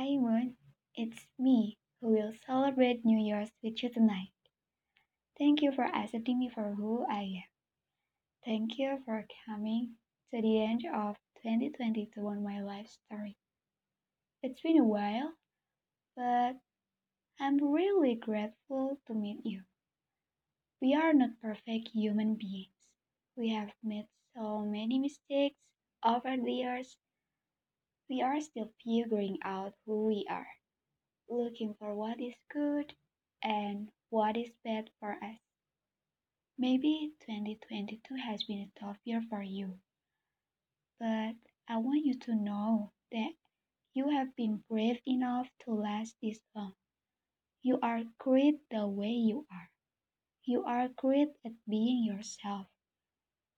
Hi Moon, it's me who will celebrate New Year's with you tonight. Thank you for accepting me for who I am. Thank you for coming to the end of 2022 on my life story. It's been a while, but I'm really grateful to meet you. We are not perfect human beings. We have made so many mistakes over the years. We are still figuring out who we are, looking for what is good and what is bad for us. Maybe 2022 has been a tough year for you, but I want you to know that you have been brave enough to last this long. You are great the way you are. You are great at being yourself.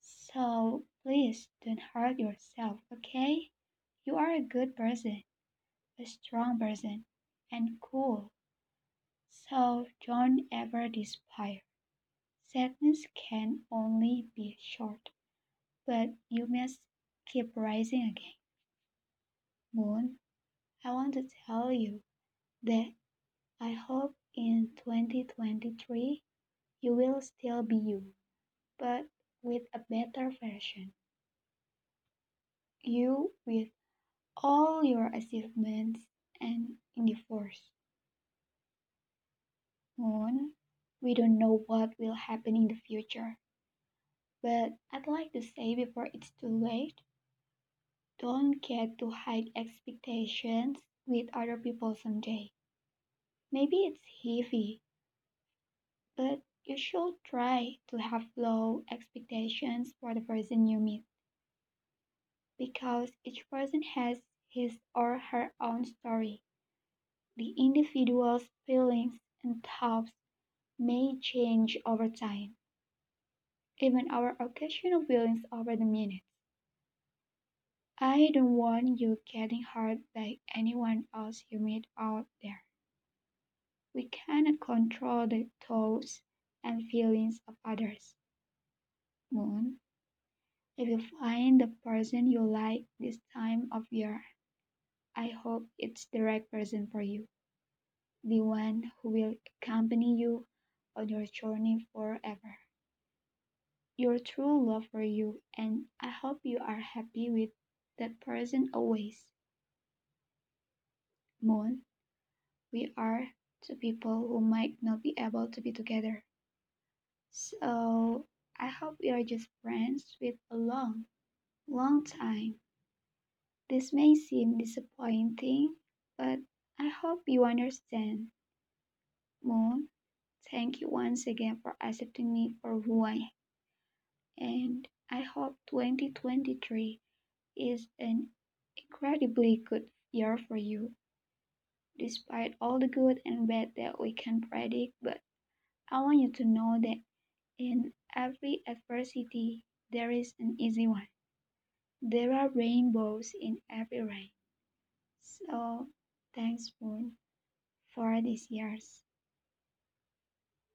So please don't hurt yourself, okay? You are a good person, a strong person, and cool. So don't ever despair. Sadness can only be short, but you must keep rising again. Moon, I want to tell you that I hope in 2023 you will still be you, but with a better version. You with all your achievements and in the force. Moon, we don't know what will happen in the future, but I'd like to say before it's too late, don't get too high expectations with other people someday. Maybe it's heavy, but you should try to have low expectations for the person you meet. Because each person has his or her own story. The individual's feelings and thoughts may change over time, even our occasional feelings over the minutes. I don't want you getting hurt by anyone else you meet out there. We cannot control the thoughts and feelings of others. Moon, if you find the person you like this time of year, I hope it's the right person for you. The one who will accompany you on your journey forever. Your true love for you, and I hope you are happy with that person always. Moon, we are two people who might not be able to be together. So I hope we are just friends with a long, long time. This may seem disappointing, but I hope you understand. Moon, thank you once again for accepting me for who I am. And I hope 2023 is an incredibly good year for you. Despite all the good and bad that we can predict, but I want you to know that in every adversity there is an easy one. There are rainbows in every rain. So thanks Moon for these years.